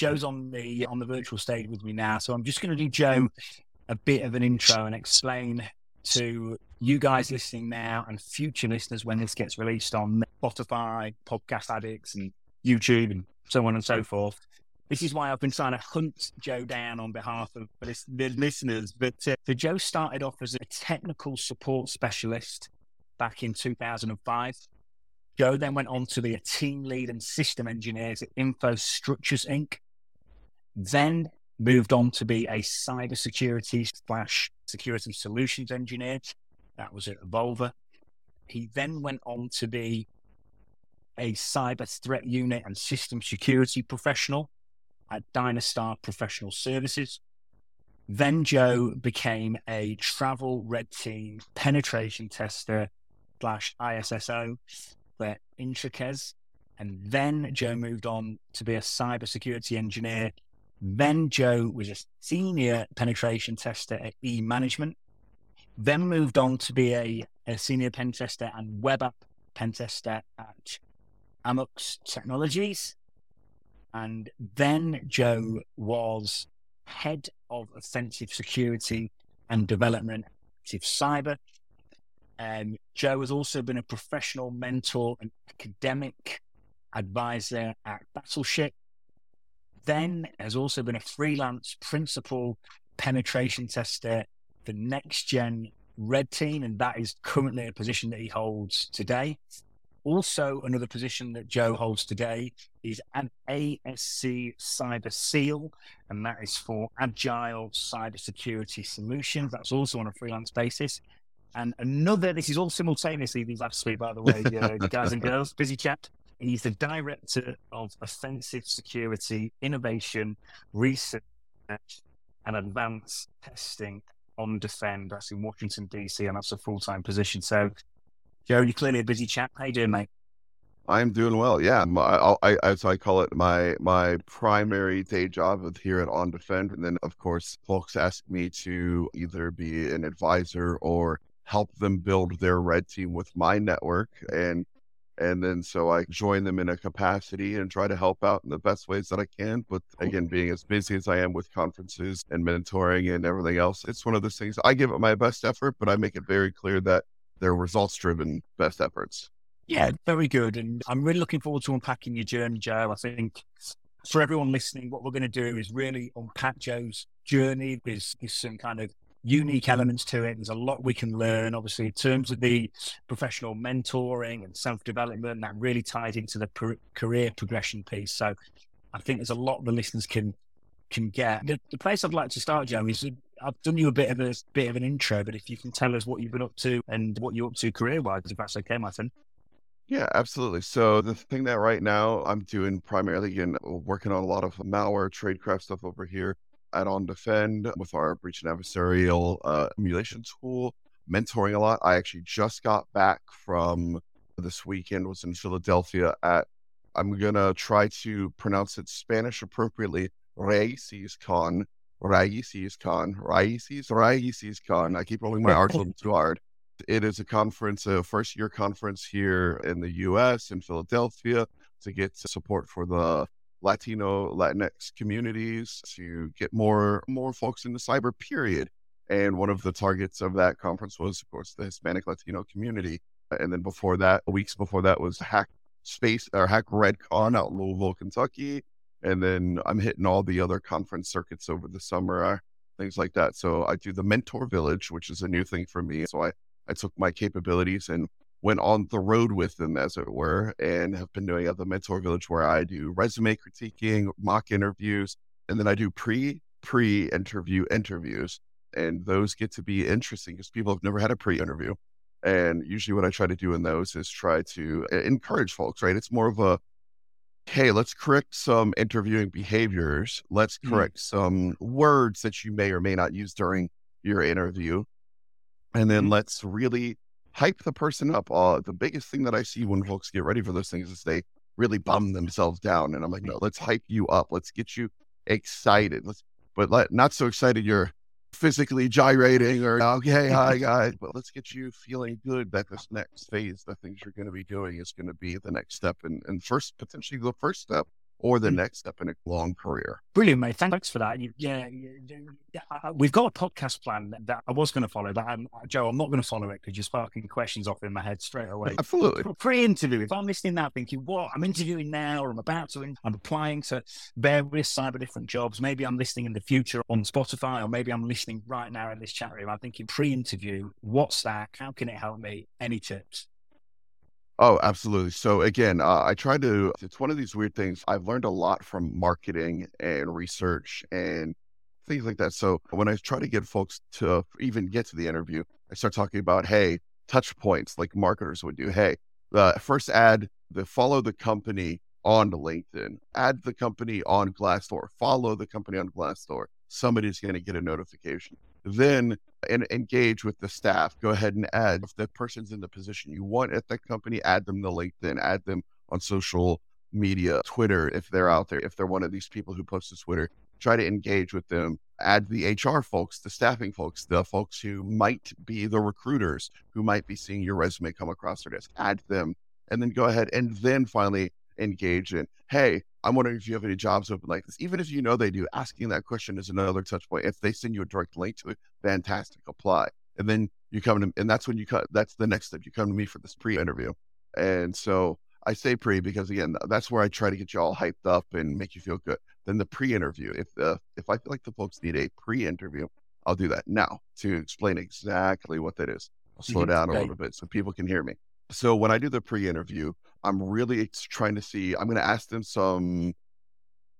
Joe's on the on the virtual stage with me now, so I'm just going to do Joe a bit of an intro and explain to you guys listening now and future listeners when this gets released on Spotify, Podcast Addicts, and YouTube, and so on and so forth. This is why I've been trying to hunt Joe down on behalf of the listeners. But uh, so Joe started off as a technical support specialist back in 2005. Joe then went on to be a team lead and system engineer at Info Structures Inc. Then moved on to be a cybersecurity slash security solutions engineer. That was at Evolver. He then went on to be a cyber threat unit and system security professional at Dynastar Professional Services. Then Joe became a travel red team penetration tester slash ISSO for Intricez. And then Joe moved on to be a cybersecurity engineer. Then Joe was a senior penetration tester at E Management. Then moved on to be a, a senior pen tester and web app pen tester at Amux Technologies. And then Joe was head of offensive security and development active cyber. Um, Joe has also been a professional mentor and academic advisor at Battleship. Then has also been a freelance principal penetration tester for next gen red team, and that is currently a position that he holds today. Also, another position that Joe holds today is an ASC Cyber SEAL, and that is for Agile Cybersecurity Solutions. That's also on a freelance basis. And another, this is all simultaneously these last three, by the way, uh, guys and girls, busy chat. He's the director of offensive security, innovation, research, and advanced testing OnDefend. That's in Washington, D.C., and that's a full time position. So Joe, you're clearly a busy chap. How you doing, mate? I'm doing well. Yeah, my, I, as I call it, my my primary day job here at OnDefend, and then of course, folks ask me to either be an advisor or help them build their red team with my network, and and then so I join them in a capacity and try to help out in the best ways that I can. But oh. again, being as busy as I am with conferences and mentoring and everything else, it's one of those things. I give it my best effort, but I make it very clear that they're results driven best efforts. Yeah, very good. And I'm really looking forward to unpacking your journey, Joe. I think for everyone listening, what we're going to do is really unpack Joe's journey. There's, there's some kind of unique elements to it. There's a lot we can learn, obviously, in terms of the professional mentoring and self development that really ties into the per- career progression piece. So I think there's a lot the listeners can can get. The, the place I'd like to start, Joe, is I've done you a bit of a bit of an intro, but if you can tell us what you've been up to and what you're up to career wise, if that's okay, my friend. Yeah, absolutely. So the thing that right now I'm doing primarily again working on a lot of malware tradecraft stuff over here at OnDefend with our breach and adversarial uh, emulation tool, mentoring a lot. I actually just got back from this weekend was in Philadelphia at I'm gonna try to pronounce it Spanish appropriately, Raices Con, Raices Con, Raices, Raices Con. I keep rolling my R's a little too hard. It is a conference, a first year conference here in the US in Philadelphia to get support for the Latino, Latinx communities to get more more folks in the cyber period. And one of the targets of that conference was, of course, the Hispanic Latino community. And then before that, weeks before that was Hack Space or Hack Red Con out in Louisville, Kentucky. And then I'm hitting all the other conference circuits over the summer, things like that. So I do the Mentor Village, which is a new thing for me. So I, I took my capabilities and went on the road with them, as it were, and have been doing at the Mentor Village where I do resume critiquing, mock interviews, and then I do pre pre interview interviews. And those get to be interesting because people have never had a pre interview. And usually, what I try to do in those is try to encourage folks, right? It's more of a hey, let's correct some interviewing behaviors. Let's mm. correct mm. some words that you may or may not use during your interview. And then mm. let's really hype the person up. Uh, the biggest thing that I see when folks get ready for those things is they really bum themselves down. And I'm like, no, let's hype you up. Let's get you excited. Let's, but let, not so excited you're physically gyrating or okay, hi guys, but let's get you feeling good that this next phase, the things you're going to be doing is going to be the next step and, and first potentially the first step or the mm. next step in a long career. Brilliant, mate. Thanks for that. You, yeah, yeah, we've got a podcast plan that I was going to follow, but I'm, Joe, I'm not going to follow it because you're sparking questions off in my head straight away. Absolutely. Pre-interview, if I'm listening now thinking, what, I'm interviewing now or I'm about to, I'm applying to various cyber different jobs. Maybe I'm listening in the future on Spotify or maybe I'm listening right now in this chat room. I'm thinking pre-interview, what's that? How can it help me? Any tips? Oh, absolutely. So again, uh, I try to. It's one of these weird things. I've learned a lot from marketing and research and things like that. So when I try to get folks to even get to the interview, I start talking about, hey, touch points like marketers would do. Hey, uh, first add the follow the company on LinkedIn, add the company on Glassdoor, follow the company on Glassdoor. Somebody's going to get a notification then and engage with the staff. Go ahead and add if the person's in the position you want at that company, add them to LinkedIn, add them on social media, Twitter, if they're out there, if they're one of these people who post to Twitter, try to engage with them. Add the HR folks, the staffing folks, the folks who might be the recruiters who might be seeing your resume come across their desk. Add them and then go ahead and then finally engage in, hey, I'm wondering if you have any jobs open like this. Even if you know they do, asking that question is another touch point. If they send you a direct link to it, fantastic, apply. And then you come to, and that's when you cut, that's the next step. You come to me for this pre interview. And so I say pre because again, that's where I try to get you all hyped up and make you feel good. Then the pre interview, if the, if I feel like the folks need a pre interview, I'll do that now to explain exactly what that is. I'll slow mm-hmm. down a little bit so people can hear me. So when I do the pre interview, I'm really trying to see, I'm going to ask them some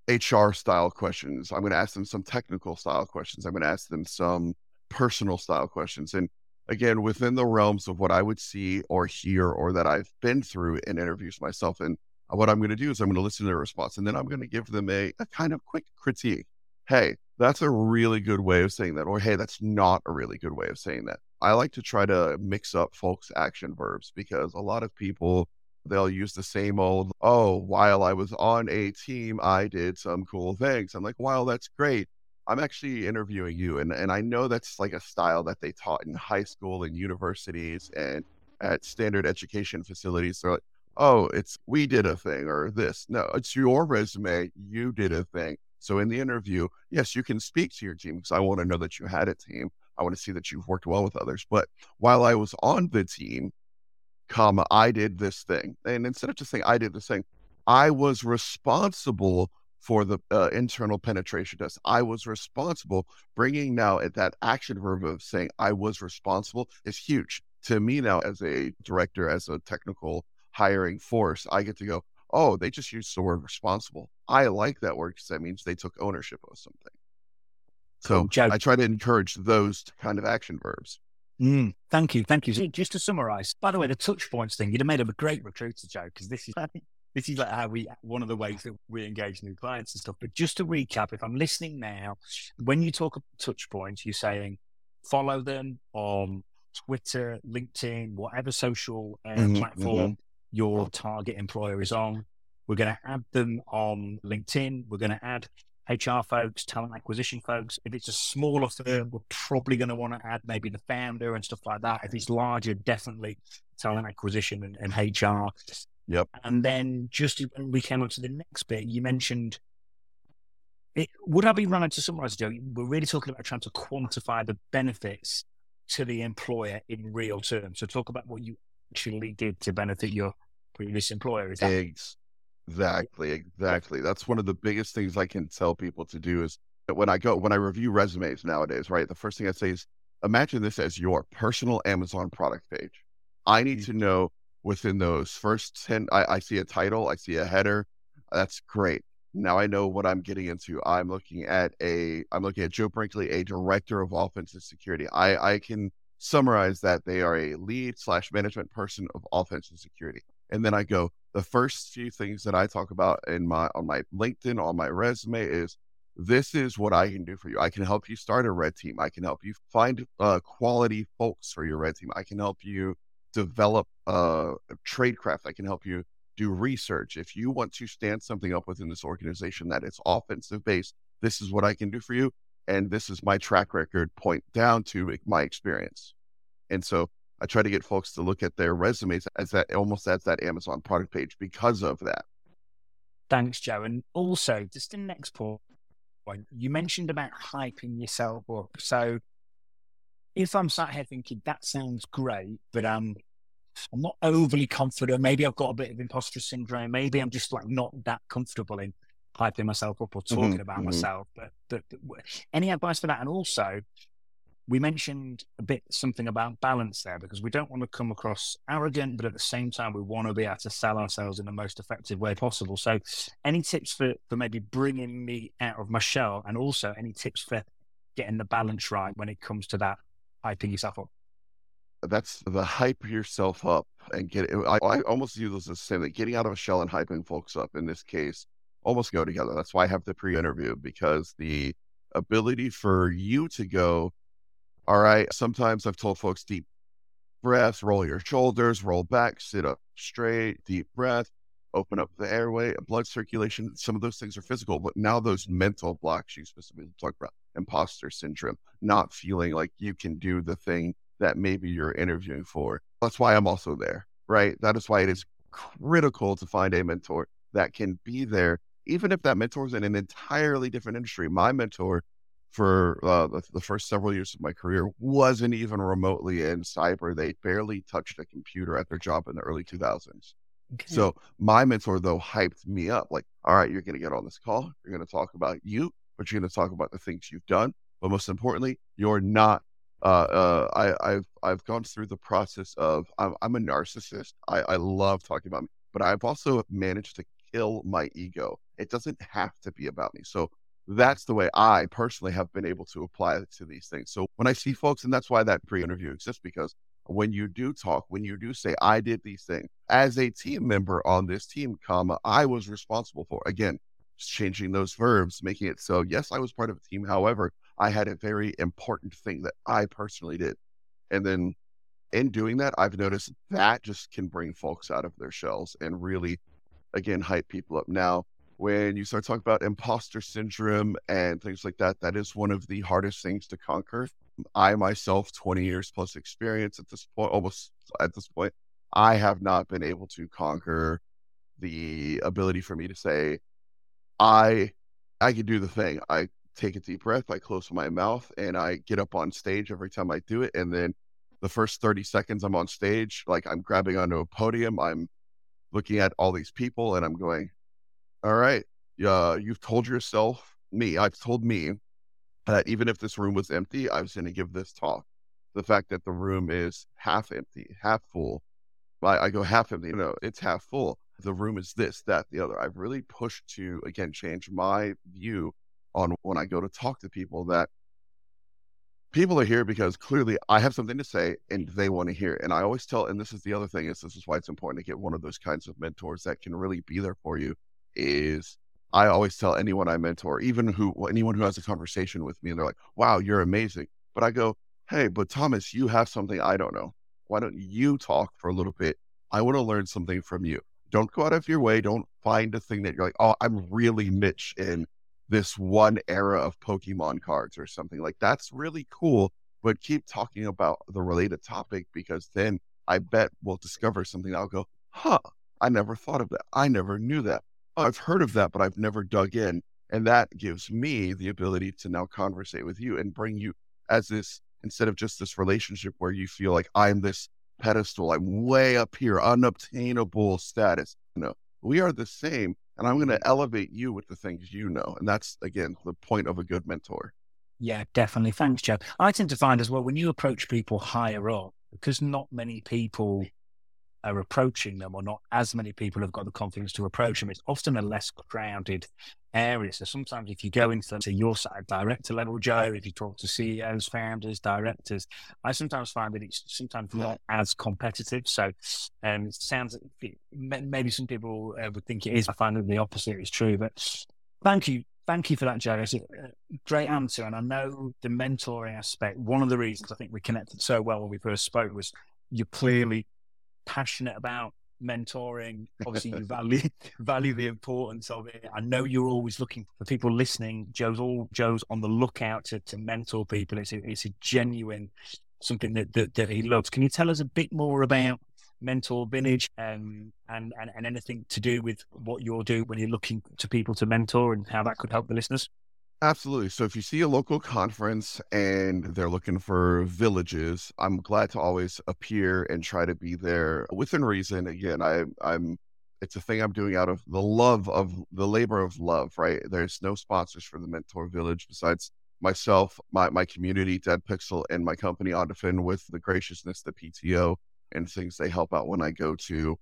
HR style questions. I'm going to ask them some technical style questions. I'm going to ask them some personal style questions. And again, within the realms of what I would see or hear or that I've been through in interviews myself. And what I'm going to do is I'm going to listen to their response and then I'm going to give them a, a kind of quick critique. Hey, that's a really good way of saying that. Or hey, that's not a really good way of saying that. I like to try to mix up folks' action verbs because a lot of people they'll use the same old, oh, while I was on a team, I did some cool things. I'm like, wow, that's great. I'm actually interviewing you. And, and I know that's like a style that they taught in high school and universities and at standard education facilities. They're like, oh, it's we did a thing or this. No, it's your resume. You did a thing. So in the interview, yes, you can speak to your team because I want to know that you had a team. I want to see that you've worked well with others. But while I was on the team, comma, I did this thing. And instead of just saying I did this thing, I was responsible for the uh, internal penetration test. I was responsible. Bringing now at that action verb of saying I was responsible is huge to me now as a director, as a technical hiring force. I get to go, oh, they just used the word responsible. I like that word because that means they took ownership of something. So cool. I try to encourage those kind of action verbs. Mm, thank you, thank you. Just to summarise, by the way, the touch points thing, you'd have made him a great recruiter, Joe, because this is this is like how we one of the ways that we engage new clients and stuff. But just to recap, if I'm listening now, when you talk about touch points, you're saying follow them on Twitter, LinkedIn, whatever social uh, mm-hmm, platform mm-hmm. your target employer is on. We're going to add them on LinkedIn. We're going to add HR folks, talent acquisition folks. If it's a smaller firm, we're probably going to want to add maybe the founder and stuff like that. If it's larger, definitely talent acquisition and, and HR. Yep. And then just when we came on to the next bit, you mentioned it, would I be running to summarize, Joe? We're really talking about trying to quantify the benefits to the employer in real terms. So talk about what you actually did to benefit your previous employer. Is that Eggs. Exactly, exactly. That's one of the biggest things I can tell people to do is that when I go when I review resumes nowadays, right? The first thing I say is imagine this as your personal Amazon product page. I need mm-hmm. to know within those first 10 I, I see a title, I see a header. That's great. Now I know what I'm getting into. I'm looking at a I'm looking at Joe Brinkley, a director of offensive security. I, I can summarize that they are a lead slash management person of offensive security. And then I go, the first few things that I talk about in my on my LinkedIn, on my resume is this is what I can do for you. I can help you start a red team. I can help you find uh, quality folks for your red team. I can help you develop uh, tradecraft. I can help you do research. If you want to stand something up within this organization that is offensive based, this is what I can do for you. And this is my track record, point down to my experience. And so I try to get folks to look at their resumes as that almost as that Amazon product page because of that. Thanks, Joe. And also, just the next point, you mentioned about hyping yourself up. So if I'm sat here thinking that sounds great, but um, I'm not overly confident. Maybe I've got a bit of imposter syndrome. Maybe I'm just like not that comfortable in hyping myself up or talking mm-hmm, about mm-hmm. myself. But, but, but any advice for that? And also, we mentioned a bit something about balance there because we don't want to come across arrogant, but at the same time, we want to be able to sell ourselves in the most effective way possible. So, any tips for, for maybe bringing me out of my shell, and also any tips for getting the balance right when it comes to that hyping yourself up? That's the hype yourself up and get. I, I almost use this as same thing. Getting out of a shell and hyping folks up in this case almost go together. That's why I have the pre-interview because the ability for you to go all right. Sometimes I've told folks deep breaths, roll your shoulders, roll back, sit up straight, deep breath, open up the airway, blood circulation. Some of those things are physical, but now those mental blocks you specifically talk about, imposter syndrome, not feeling like you can do the thing that maybe you're interviewing for. That's why I'm also there, right? That is why it is critical to find a mentor that can be there, even if that mentor is in an entirely different industry. My mentor for uh, the, the, first several years of my career wasn't even remotely in cyber. They barely touched a computer at their job in the early 2000s. Okay. So my mentor, though, hyped me up like, all right, you're going to get on this call. You're going to talk about you, but you're going to talk about the things you've done. But most importantly, you're not. Uh, uh, I, have I've gone through the process of I'm, I'm a narcissist. I, I love talking about me, but I've also managed to kill my ego. It doesn't have to be about me. So that's the way I personally have been able to apply it to these things. So when I see folks, and that's why that pre interview exists, because when you do talk, when you do say, I did these things as a team member on this team, comma, I was responsible for, again, changing those verbs, making it so, yes, I was part of a team. However, I had a very important thing that I personally did. And then in doing that, I've noticed that just can bring folks out of their shells and really, again, hype people up. Now, when you start talking about imposter syndrome and things like that, that is one of the hardest things to conquer. I myself, 20 years plus experience at this point, almost at this point, I have not been able to conquer the ability for me to say, I I can do the thing. I take a deep breath, I close my mouth, and I get up on stage every time I do it. And then the first 30 seconds I'm on stage, like I'm grabbing onto a podium, I'm looking at all these people and I'm going, all right. Uh, you've told yourself, me, I've told me that even if this room was empty, I was going to give this talk. The fact that the room is half empty, half full, I, I go half empty, you know, it's half full. The room is this, that, the other. I've really pushed to, again, change my view on when I go to talk to people that people are here because clearly I have something to say and they want to hear. And I always tell, and this is the other thing is this is why it's important to get one of those kinds of mentors that can really be there for you is I always tell anyone I mentor, even who anyone who has a conversation with me, and they're like, "Wow, you're amazing." But I go, "Hey, but Thomas, you have something I don't know. Why don't you talk for a little bit? I want to learn something from you. Don't go out of your way. Don't find a thing that you're like, oh, I'm really niche in this one era of Pokemon cards or something like that's really cool. But keep talking about the related topic because then I bet we'll discover something. I'll go, huh, I never thought of that. I never knew that. I've heard of that, but I've never dug in. And that gives me the ability to now conversate with you and bring you as this, instead of just this relationship where you feel like I'm this pedestal, I'm way up here, unobtainable status. You know, we are the same. And I'm going to elevate you with the things you know. And that's, again, the point of a good mentor. Yeah, definitely. Thanks, Joe. I tend to find as well when you approach people higher up, because not many people are approaching them, or not as many people have got the confidence to approach them. It's often a less crowded area. So sometimes if you go into to your side director level, Joe, if you talk to CEOs, founders, directors, I sometimes find that it's sometimes not as competitive. So um, it sounds maybe some people uh, would think it is. I find that the opposite is true. But thank you. Thank you for that, Joe. It's a great answer. And I know the mentoring aspect, one of the reasons I think we connected so well when we first spoke was you clearly passionate about mentoring. Obviously, you value value the importance of it. I know you're always looking for people listening. Joe's all Joe's on the lookout to, to mentor people. It's a, it's a genuine something that, that, that he loves. Can you tell us a bit more about Mentor Village um, and, and, and anything to do with what you're doing when you're looking to people to mentor and how that could help the listeners? Absolutely. So if you see a local conference and they're looking for villages, I'm glad to always appear and try to be there within reason. Again, I, I'm it's a thing I'm doing out of the love of the labor of love, right? There's no sponsors for the Mentor Village besides myself, my, my community, Dead Pixel, and my company, OnDefend, with the graciousness, the PTO, and things they help out when I go to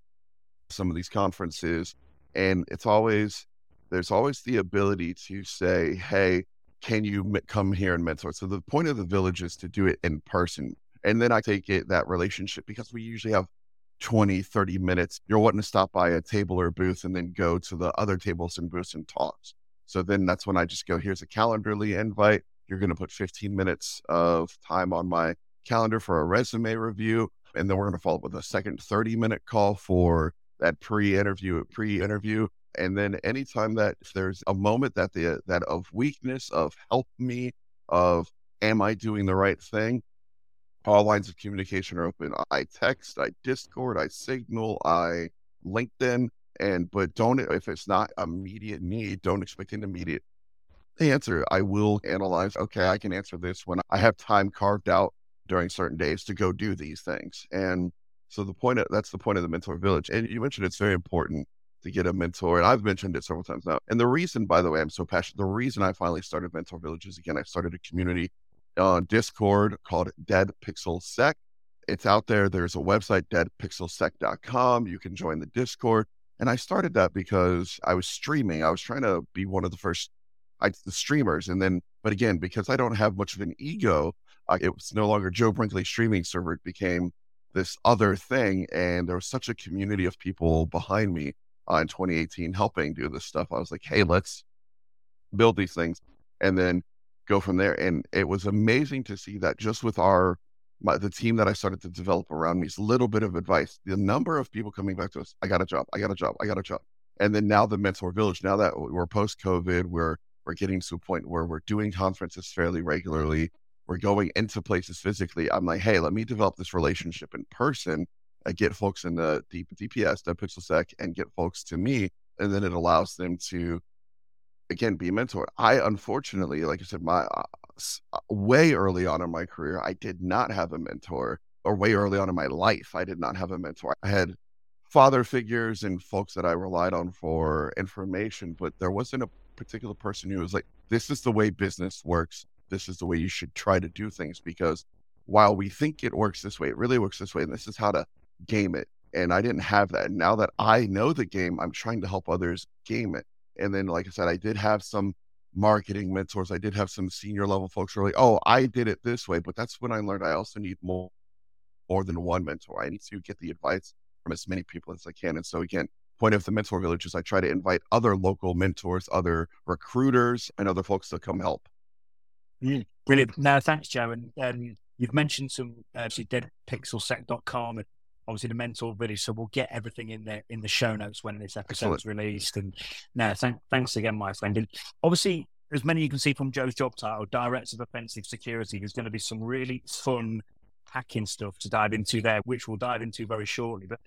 some of these conferences. And it's always, there's always the ability to say, hey, can you come here and mentor? So the point of the village is to do it in person. And then I take it that relationship because we usually have 20, 30 minutes. You're wanting to stop by a table or booth and then go to the other tables and booths and talks. So then that's when I just go, here's a Calendly invite. You're going to put 15 minutes of time on my calendar for a resume review. And then we're going to follow up with a second 30 minute call for that pre-interview, pre-interview. And then anytime that there's a moment that the that of weakness, of help me, of am I doing the right thing, all lines of communication are open. I text, I Discord, I Signal, I LinkedIn, and but don't if it's not immediate need, don't expect an immediate answer. I will analyze. Okay, I can answer this when I have time carved out during certain days to go do these things. And so the point of, that's the point of the mentor village. And you mentioned it's very important to get a mentor. And I've mentioned it several times now. And the reason, by the way, I'm so passionate, the reason I finally started Mentor Villages again, I started a community on Discord called Dead Pixel Sec. It's out there. There's a website, deadpixelsec.com. You can join the Discord. And I started that because I was streaming. I was trying to be one of the first I, the streamers. And then, but again, because I don't have much of an ego, it was no longer Joe Brinkley streaming server. It became this other thing. And there was such a community of people behind me uh, in 2018 helping do this stuff. I was like, hey, let's build these things. And then go from there. And it was amazing to see that just with our my, the team that I started to develop around me, a little bit of advice. The number of people coming back to us, I got a job, I got a job, I got a job. And then now the mentor village, now that we're post COVID, we're we're getting to a point where we're doing conferences fairly regularly. We're going into places physically. I'm like, hey, let me develop this relationship in person. I get folks in the DPS, the PixelSec, and get folks to me. And then it allows them to again be mentored. I unfortunately, like I said, my uh, uh, way early on in my career, I did not have a mentor, or way early on in my life, I did not have a mentor. I had father figures and folks that I relied on for information, but there wasn't a particular person who was like, "This is the way business works. This is the way you should try to do things." Because while we think it works this way, it really works this way, and this is how to game it. And I didn't have that. Now that I know the game, I'm trying to help others game it. And then, like I said, I did have some marketing mentors. I did have some senior level folks who were like, oh, I did it this way. But that's when I learned I also need more, more than one mentor. I need to get the advice from as many people as I can. And so, again, point of the mentor village is I try to invite other local mentors, other recruiters, and other folks to come help. Mm, brilliant. No, thanks, Joe. And um, you've mentioned some, uh, deadpixelsec.com and obviously the mentor village. So we'll get everything in there in the show notes when this episode is released. And now, th- thanks again, my friend. And obviously, as many you can see from Joe's job title, Director of Offensive Security, there's going to be some really fun hacking stuff to dive into there, which we'll dive into very shortly. But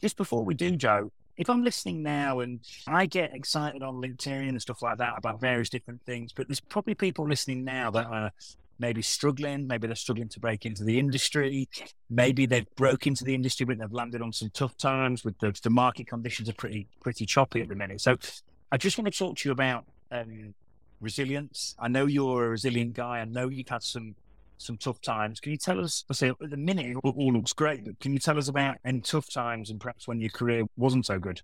just before we do, Joe, if I'm listening now and I get excited on LinkedIn and stuff like that about various different things, but there's probably people listening now that are maybe struggling, maybe they're struggling to break into the industry, maybe they've broke into the industry but they've landed on some tough times with the, the market conditions are pretty pretty choppy at the minute. So I just want to talk to you about um, resilience. I know you're a resilient guy. I know you've had some some tough times. Can you tell us? I say at the minute it all looks great, but can you tell us about any tough times and perhaps when your career wasn't so good?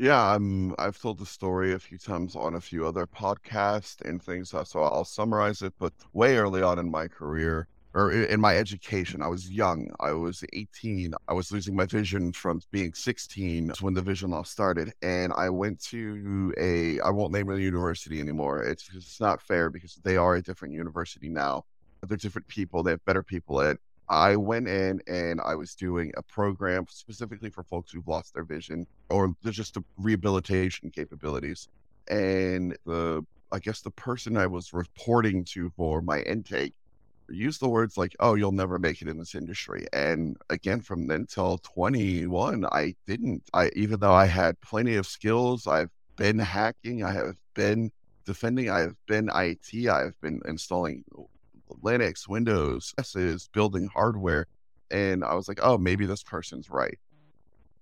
Yeah, I'm, I've told the story a few times on a few other podcasts and things, so I'll summarize it. But way early on in my career, or in my education, I was young. I was 18. I was losing my vision from being 16 when the vision loss started. And I went to a, I won't name the university anymore. It's, it's not fair because they are a different university now. They're different people. They have better people at I went in and I was doing a program specifically for folks who've lost their vision or just the rehabilitation capabilities. And the I guess the person I was reporting to for my intake used the words like, oh, you'll never make it in this industry. And again, from then till 21, I didn't. I even though I had plenty of skills, I've been hacking, I have been defending, I have been IT, I've been installing Linux, Windows, is building hardware. And I was like, oh, maybe this person's right.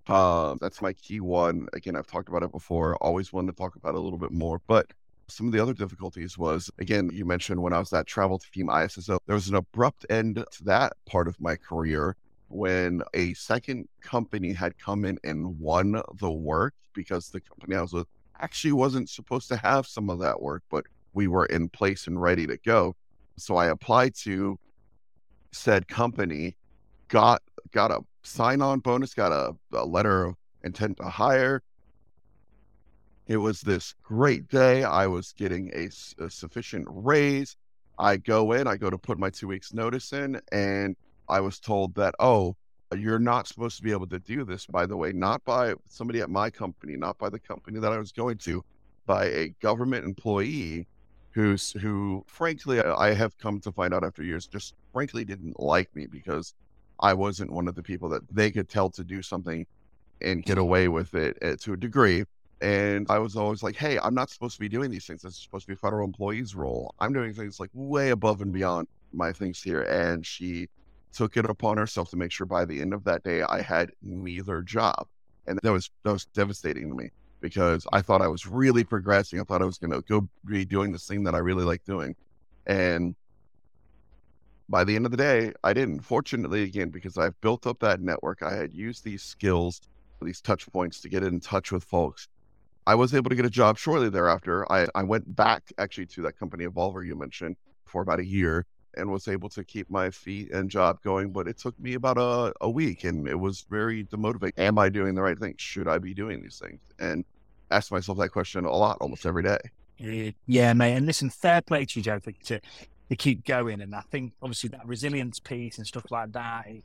Um, that's my key one. Again, I've talked about it before. Always wanted to talk about it a little bit more. But some of the other difficulties was, again, you mentioned when I was at Travel to Team ISSO, there was an abrupt end to that part of my career when a second company had come in and won the work because the company I was with actually wasn't supposed to have some of that work, but we were in place and ready to go. So I applied to said company, got got a sign on bonus, got a, a letter of intent to hire, it was this great day. I was getting a, a, sufficient raise. I go in, I go to put my two weeks notice in, and I was told that, oh, you're not supposed to be able to do this, by the way, not by somebody at my company, not by the company that I was going to, by a government employee who's who frankly I have come to find out after years just frankly didn't like me because I wasn't one of the people that they could tell to do something and get away with it uh, to a degree and I was always like, hey, I'm not supposed to be doing these things. This is supposed to be a federal employee's role. I'm doing things like way above and beyond my things here. And she took it upon herself to make sure by the end of that day I had neither job. And that was that was devastating to me because I thought I was really progressing. I thought I was gonna go be doing this thing that I really like doing. And by the end of the day, I didn't. Fortunately, again, because I've built up that network, I had used these skills, these touch points to get in touch with folks I was able to get a job shortly thereafter. I, I went back actually to that company Evolver you mentioned for about a year and was able to keep my feet and job going. But it took me about a, a week and it was very demotivating. Am I doing the right thing? Should I be doing these things? And ask myself that question a lot, almost every day. Yeah, mate. And listen, fair play to you, Joe, to, to keep going. And I think obviously that resilience piece and stuff like that, it,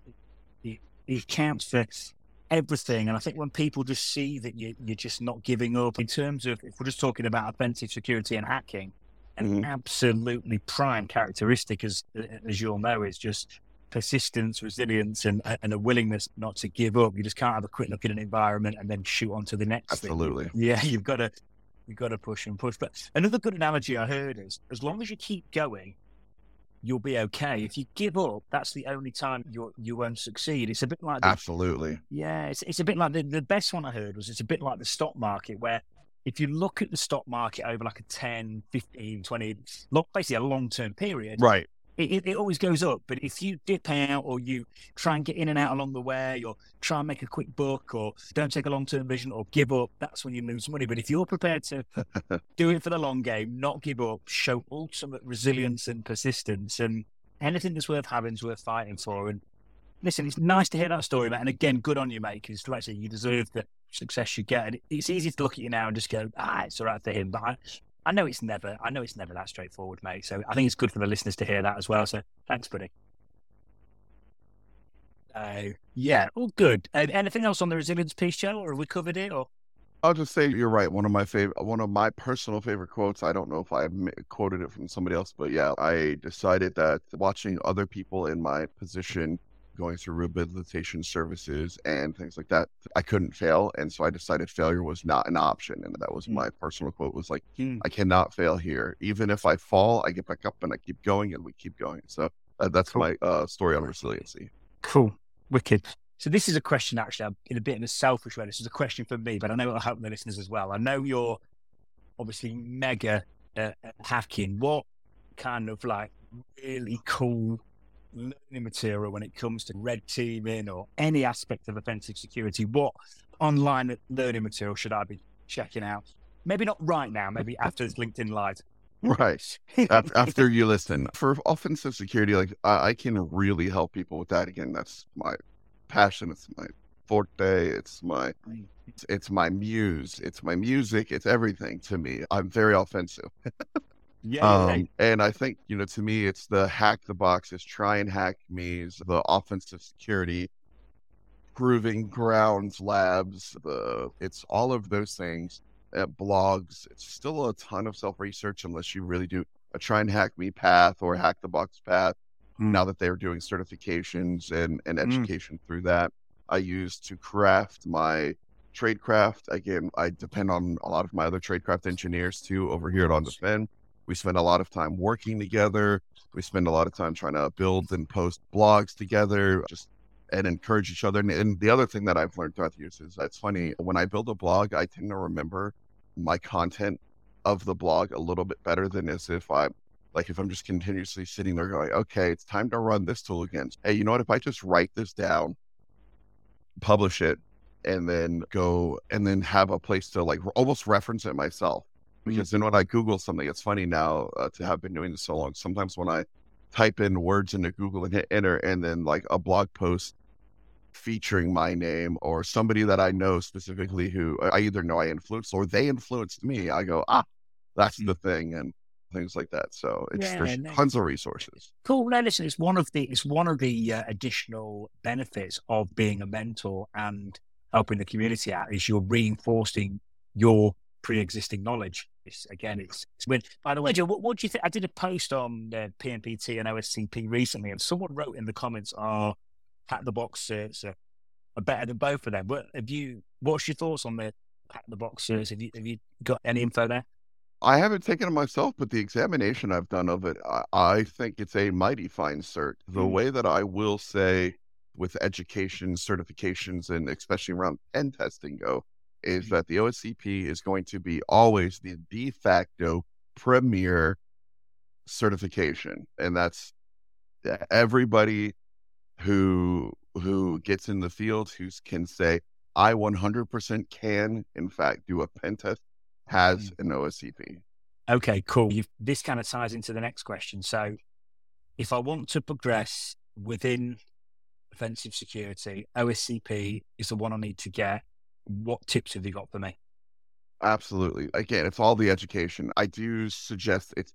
it, it counts for everything. And I think when people just see that you, you're just not giving up in terms of, if we're just talking about offensive security and hacking, an mm-hmm. absolutely prime characteristic, as as you'll know, is just persistence, resilience, and and a willingness not to give up. You just can't have a quick look at an environment and then shoot on to the next. Absolutely. Thing. Yeah, you've got to you've got to push and push. But another good analogy I heard is as long as you keep going, you'll be okay. If you give up, that's the only time you you won't succeed. It's a bit like the, absolutely. Yeah, it's it's a bit like the, the best one I heard was it's a bit like the stock market where if you look at the stock market over like a 10, 15, 20, basically a long term period, right? it, it, always goes up. But if you dip out or you try and get in and out along the way or try and make a quick buck or don't take a long term vision or give up, that's when you lose money. But if you're prepared to do it for the long game, not give up, show ultimate resilience and persistence, and anything that's worth having is worth fighting for. And listen, it's nice to hear that story, mate. And again, good on you, mate, because like I say, you deserve the success you get. And it's easy to look at you now and just go, ah, it's all right for him. But I, I know it's never, I know it's never that straightforward, mate. So I think it's good for the listeners to hear that as well. So thanks, buddy. Uh, yeah, all good. Uh, anything else on the resilience piece, Joe, or have we covered it? Or I'll just say you're right. One of my favorite, one of my personal favorite quotes. I don't know if I've quoted it from somebody else, but yeah, I decided that watching other people in my position going through rehabilitation services and things like that, I couldn't fail. And so I decided failure was not an option. And that was mm. my personal quote was like, mm. I cannot fail here. Even if I fall, I get back up and I keep going and we keep going. So uh, that's cool. my uh, story on resiliency. Cool. Wicked. So this is a question actually I'm in a bit in a selfish way. This is a question for me, but I know it'll help the listeners as well. I know you're obviously mega uh, hacking. What kind of like really cool learning material when it comes to red teaming or any aspect of offensive security? What online learning material should I be checking out? Maybe not right now, maybe after this LinkedIn Live. Right. after you listen. For offensive security, like I, I can really help people with that. Again, that's my passion. It's my forte. It's my it's, it's my muse. It's my music. It's everything to me. I'm very offensive. Yeah. Um, and I think, you know, to me, it's the hack the boxes, try and hack me, the offensive security, proving grounds labs, the it's all of those things. At blogs, it's still a ton of self research unless you really do a try and hack me path or hack the box path. now that they're doing certifications and, and Mm. education through that. I use to craft my tradecraft. Again, I depend on a lot of my other tradecraft engineers too over here at OnDefend. We spend a lot of time working together. We spend a lot of time trying to build and post blogs together, just and encourage each other. And, and the other thing that I've learned throughout the years is it's funny when I build a blog, I tend to remember my content of the blog a little bit better than as if I like if I'm just continuously sitting there going, okay, it's time to run this tool again. Hey, you know what? If I just write this down, publish it, and then go and then have a place to like almost reference it myself. Because then when I Google something, it's funny now uh, to have been doing this so long. Sometimes when I type in words into Google and hit enter, and then like a blog post featuring my name or somebody that I know specifically who I either know I influenced or they influenced me, I go, ah, that's the thing, and things like that. So it's Yeah, there's nice. tons of resources. Cool. Now, listen, it's one of the it's one of the uh, additional benefits of being a mentor and helping the community out is you're reinforcing your pre-existing knowledge. It's, again, it's, it's when. By the way, Joe, what, what do you think? I did a post on uh, PNPT and OSCP recently, and someone wrote in the comments, "Are hack the box certs are, are better than both of them?" What have you? What's your thoughts on the hack the box certs? Have you have you got any info there? I haven't taken it myself, but the examination I've done of it, I, I think it's a mighty fine cert. The Mm. way that I will say with education certifications and especially around pen testing go is mm-hmm. that the OSCP is going to be always the de facto premier certification. And that's uh, everybody who who gets in the field who can say, I 100% can, in fact, do a pen test has mm. an OSCP. Okay, cool. You've, this kind of ties into the next question. So, if I want to progress within offensive security, OSCP is the one I need to get. What tips have you got for me? Absolutely. Again, it's all the education. I do suggest it's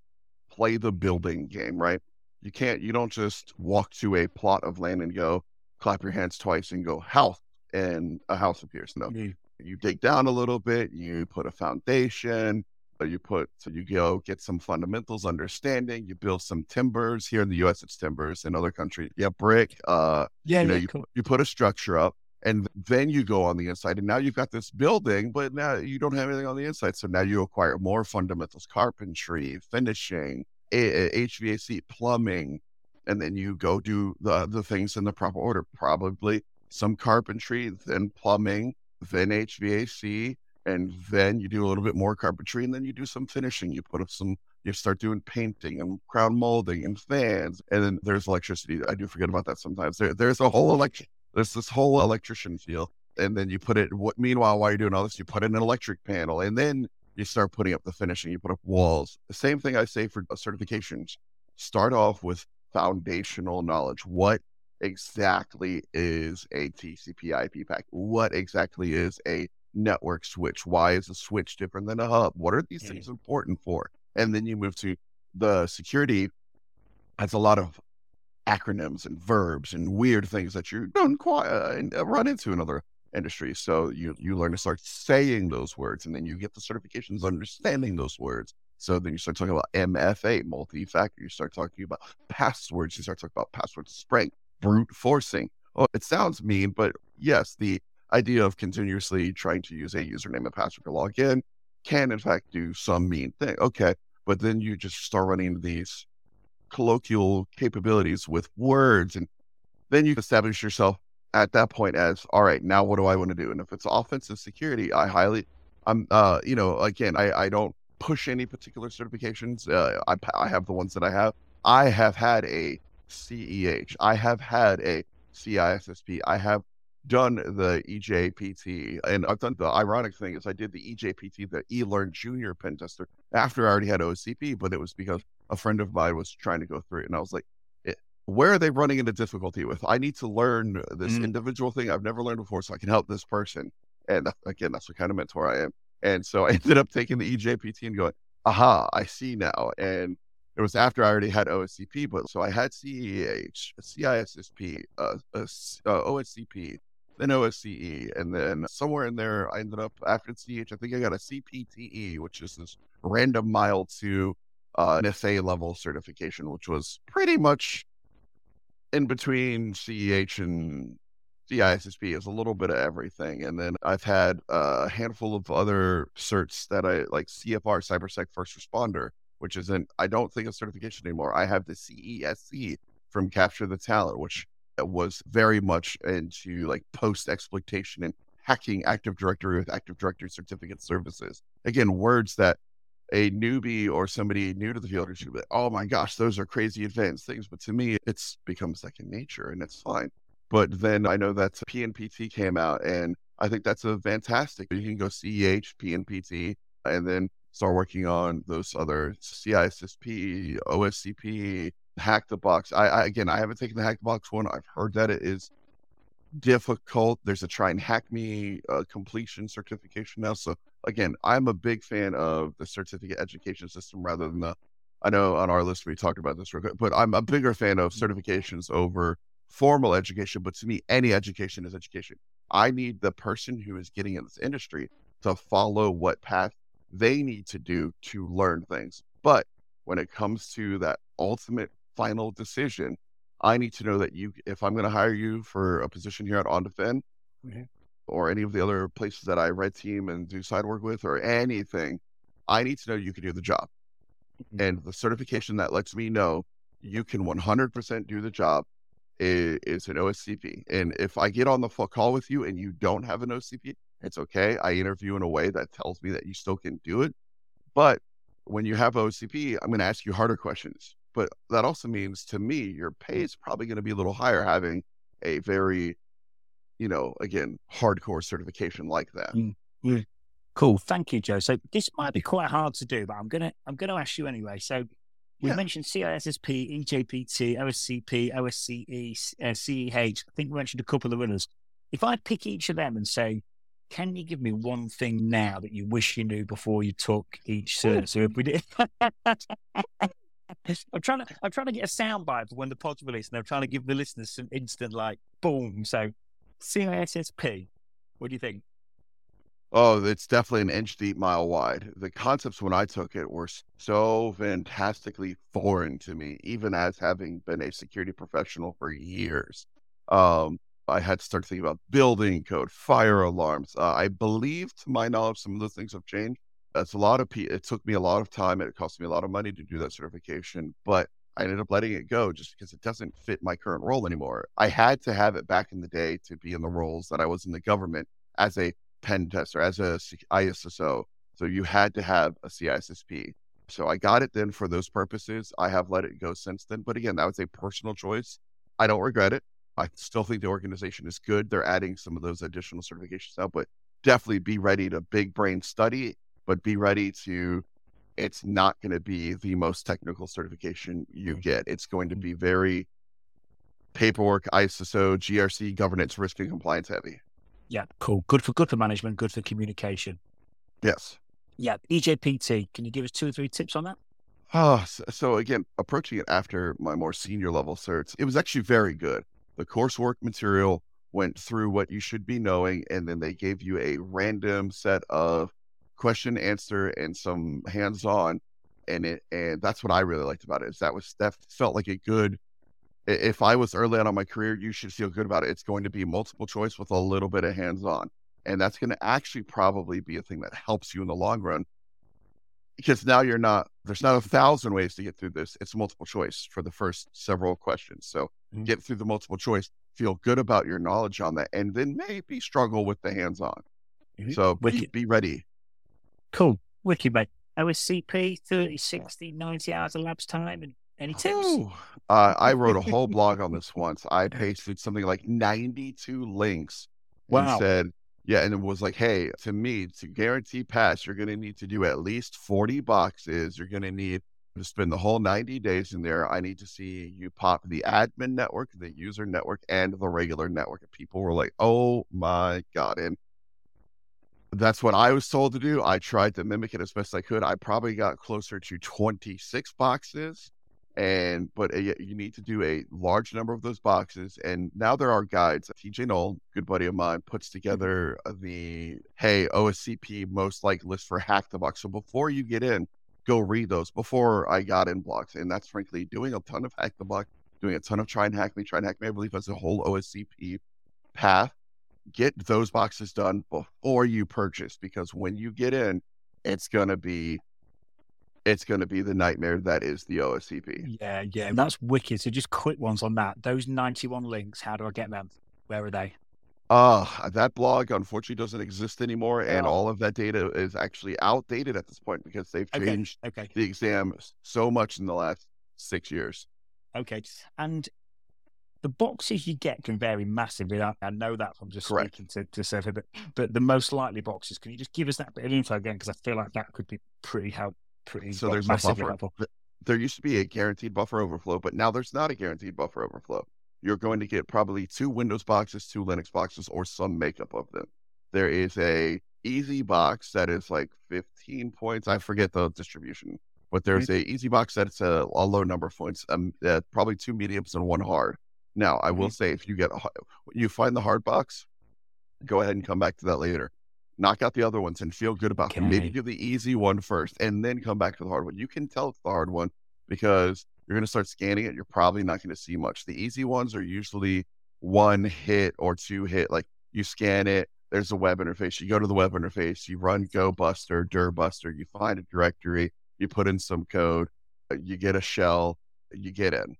play the building game, right? You can't, you don't just walk to a plot of land and go, clap your hands twice and go, house, and a house appears. No, You- you dig down a little bit, you put a foundation, you put, so you go get some fundamentals, understanding, you build some timbers. Here in the US, it's timbers. In other countries, yeah, brick, uh, Yeah, you know, yeah, you, cool. you put a structure up and then you go on the inside and now you've got this building, but now you don't have anything on the inside. So now you acquire more fundamentals, carpentry, finishing, HVAC, plumbing, and then you go do the, the things in the proper order, probably some carpentry, then plumbing, then HVAC, and then you do a little bit more carpentry and then you do some finishing. You put up some you start doing painting and crown molding and fans, and then there's electricity. I do forget about that sometimes. There, there's a whole elect, there's this whole electrician feel, and then you put it. What meanwhile, while you're doing all this, you put in an electric panel, and then you start putting up the finishing. You put up walls. The same thing I say for uh, certifications. Start off with foundational knowledge. What exactly is a TCP IP pack? What exactly is a network switch? Why is a switch different than a hub? What are these Mm. things important for? And then you move to the security has a lot of acronyms and verbs and weird things that you don't quite uh, uh, run into in other industries. So you you learn to start saying those words, and then you get the certifications understanding those words. So then you start talking about MFA, multi-factor. You start talking about passwords. You start talking about password strength, brute forcing. Oh, it sounds mean, but yes, the idea of continuously trying to use a username and password to log in can in fact do some mean thing. Okay, but then you just start running these colloquial capabilities with words and then you establish yourself at that point as all right now what do i want to do? And if it's offensive security i highly i'm uh you know again i i don't push any particular certifications uh, i i have the ones that i have. I have had a ceh i have had a cissp i have done the ejpt and i've done the ironic thing is i did the ejpt the e-learn junior pen tester after i already had oscp but it was because a friend of mine was trying to go through it, and I was like, "Eh, "Where are they running into difficulty with? I need to learn this Mm. individual thing I've never learned before, so I can help this person." And that- again, that's what kind of mentor I am. And so I ended up taking the EJPT and going, "Aha, I see now." And it was after I already had OSCP, but so I had CEH, CISSP, uh, uh, uh, OSCP, then OSCE, and then somewhere in there, I ended up after CEH. I think I got a CPTE, which is this random mile to an FA level certification, which was pretty much in between CEH and CISSP is a little bit of everything. And then I've had a handful of other certs that I like CFR, CyberSec First Responder, which isn't, I don't think a certification anymore. I have the CESC from Capture the Talent, which was very much into like post exploitation and hacking Active Directory with Active Directory certificate services. Again, words that a newbie or somebody new to the field should be like, oh my gosh, those are crazy advanced things. But to me, it's become second nature and it's fine. But then I know that PNPT came out, and I think that's a fantastic. You can go CEH, PNPT, and then start working on those other CISSP, OSCP, Hack the Box. I, I again, I haven't taken the Hack the Box one. I've heard that it is difficult. There's a try and hack me uh, completion certification now. So again, I'm a big fan of the certificate education system rather than the. I know on our list we talked about this real quick, but I'm a bigger fan of certifications over formal education, but to me, any education is education. I need the person who is getting in this industry to follow what path they need to do to learn things. But when it comes to that ultimate final decision, I need to know that you, if I'm going to hire you for a position here at OnDefend mm-hmm. Or any of the other places that I red team and do side work with or anything, I need to know you can do the job. Mm-hmm. And the certification that lets me know you can 100% do the job is, is an OSCP. And if I get on the call with you and you don't have an OCP, it's okay. I interview in a way that tells me that you still can do it. But when you have OCP, I'm going to ask you harder questions. But that also means to me, your pay is probably going to be a little higher having a very, you know, again, hardcore certification like that. Mm-hmm. Cool. Thank you, Joe. So this might be quite hard to do, but I'm gonna I'm gonna ask you anyway. So we yeah. mentioned CISSP, EJPT, OSCP, OSCE, uh, CEH. I think we mentioned a couple of others. If I pick each of them and say, can you give me one thing now that you wish you knew before you took each cert? So if we did, I'm trying to I'm trying to get a soundbite for when the pod's released, and I'm trying to give the listeners some instant like boom. So CISSP, what do you think? Oh, it's definitely an inch deep, mile wide. The concepts when I took it were so fantastically foreign to me, even as having been a security professional for years. Um, I had to start thinking about building code, fire alarms. Uh, I believe, to my knowledge, some of those things have changed. That's a lot of. It took me a lot of time. It cost me a lot of money to do that certification, but I ended up letting it go just because it doesn't fit my current role anymore. I had to have it back in the day to be in the roles that I was in the government as a pen tester, as a ISSO. So you had to have a CISSP. So I got it then for those purposes. I have let it go since then. But again, that was a personal choice. I don't regret it. I still think the organization is good. They're adding some of those additional certifications out, but definitely be ready to big brain study, but be ready to it's not going to be the most technical certification you mm-hmm. get. It's going to be very paperwork, ISO, GRC, governance, risk, and compliance heavy. Yeah, cool. Good for good for management, good for communication. Yes. Yeah, EJPT. Can you give us two or three tips on that? Oh, so, so again, approaching it after my more senior level certs, it was actually very good. The coursework material went through what you should be knowing, and then they gave you a random set of question answer and some hands on and it and that's what I really liked about it is that was that felt like a good if I was early on in my career, you should feel good about it. It's going to be multiple choice with a little bit of hands on. And that's going to actually probably be a thing that helps you in the long run because now you're not, there's not a thousand ways to get through this. It's multiple choice for the first several questions. So mm-hmm. get through the multiple choice, feel good about your knowledge on that, and then maybe struggle with the hands on. Mm-hmm. So be, be ready. Cool. Wiki, mate. OSCP 30, 60, 90 hours of labs time and any tips? Uh, I wrote a whole blog on this once. I pasted something like 92 links wow. and said, yeah, and it was like, hey, to me, to guarantee pass, you're going to need to do at least 40 boxes. You're going to need to spend the whole 90 days in there. I need to see you pop the admin network, the user network, and the regular network. And people were like, oh my God. And that's what I was told to do. I tried to mimic it as best I could. I probably got closer to 26 boxes and but uh, you need to do a large number of those boxes and now there are guides TJ Null good buddy of mine puts mm-hmm. together the hey oscp most like list for hack the box so before you get in go read those before i got in blocks and that's frankly doing a ton of hack the box doing a ton of try and hack me. Try and hack me, I believe, has a whole OSCP path. Get those boxes done before you purchase because when you get in, it's gonna be it's going to be the nightmare that is the OSCP. Yeah, yeah, that's wicked. So just quick ones on that. Those 91 links, how do I get them? Where are they? Uh, that blog unfortunately doesn't exist anymore, and Oh. all of that data is actually outdated at this point because they've Okay, changed okay, the exam so much in the last six years. okay. And the boxes you get can vary massively. I, I know that from just Correct. speaking to, to Sophie, but, but the most likely boxes, can you just give us that bit of info again? Because I feel like that could be pretty help, pretty So there's a massively buffer. helpful. There used to be a guaranteed buffer overflow, but now there's not a guaranteed buffer overflow. You're going to get probably two Windows boxes, two Linux boxes, or some makeup of them. There is a easy box that is like 15 points. I forget the distribution, but there's a easy box that's a, a low number of points. Um, uh, probably two mediums and one hard. Now, I will mm-hmm. say, if you get you find the hard box, go ahead and come back to that later. Knock out the other ones and feel good about them. Maybe do the easy one first, and then come back to the hard one. You can tell it's the hard one because you're going to start scanning it. You're probably not going to see much. The easy ones are usually one hit or two hit. Like you scan it, there's a web interface. You go to the web interface, you run Gobuster, Dir Buster, you find a directory, you put in some code, you get a shell, you get in.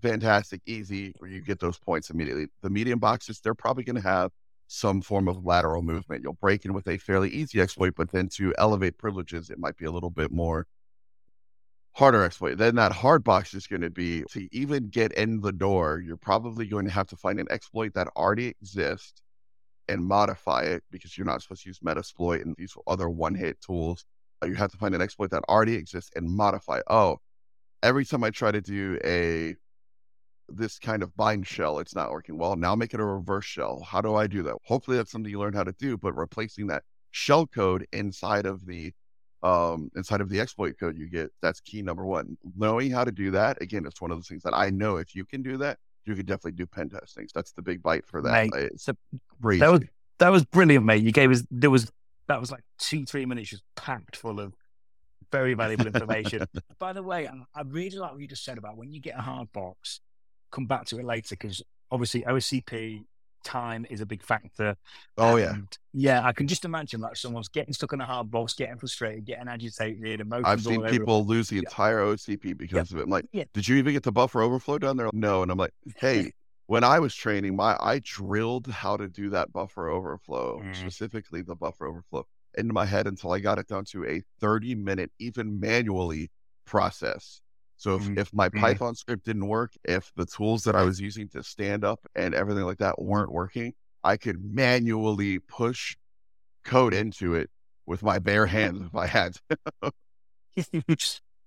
Fantastic, easy, where you get those points immediately. The medium boxes, they're probably going to have some form of lateral movement. You'll break in with a fairly easy exploit, but then to elevate privileges, it might be a little bit more harder exploit. Then that hard box is going to be to even get in the door, you're probably going to have to find an exploit that already exists and modify it because you're not supposed to use Metasploit and these other one hit tools. Uh, You have to find an exploit that already exists and modify. Oh, every time I try to do a this kind of bind shell, it's not working well. Now make it a reverse shell. How do I do that? Hopefully that's something you learn how to do, but replacing that shell code inside of the um inside of the exploit code you get, that's key number one. Knowing how to do that, again, it's one of those things that I know if you can do that, you could definitely do pen testing. So that's the big bite for that. Mate, It's so that was that was brilliant, mate. You gave us there was that was like two three minutes just packed full of very valuable information. By the way, I, I really like what you just said about when you get a hard box. Come back to it later because obviously OSCP time is a big factor. oh yeah. And, yeah, I can just imagine like someone's getting stuck in a hard box, getting frustrated, getting agitated, emotions. I've seen all over. people lose the entire OCP because of it. I'm like, Yeah. did you even get the buffer overflow down there? No. And I'm like, hey, when I was training, my I drilled how to do that buffer overflow, Mm. specifically the buffer overflow, into my head until I got it down to a 30 minute, even manually process. So if, Mm. if my Mm. Python script didn't work, if the tools that I was using to stand up and everything like that weren't working, I could manually push code into it with my bare hands if I had.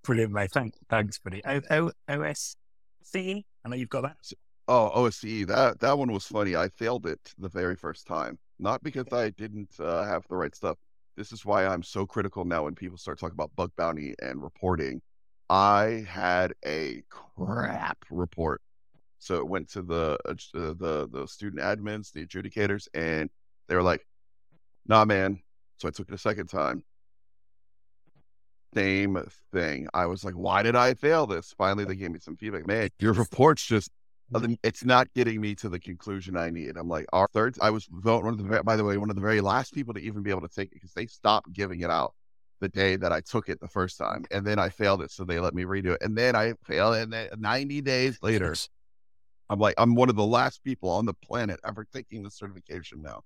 Brilliant, mate. Thanks, thanks, buddy. O, o, OSCE? I know you've got that. Oh, OSCE. That that one was funny. I failed it the very first time, not because I didn't uh, have the right stuff. This is why I'm so critical now when people start talking about bug bounty and reporting. I had a crap report, so it went to the uh, the the student admins, the adjudicators, and they were like, "Nah, man." So I took it a second time. Same thing. I was like, "Why did I fail this?" Finally, they gave me some feedback. Man, your report's just it's not getting me to the conclusion I need. I'm like, our third, I was one of the, by the way, one of the very last people to even be able to take it because they stopped giving it out the day that I took it the first time. And then I failed it. So they let me redo it. And then I failed. And then 90 days later, I'm like, I'm one of the last people on the planet ever taking the certification now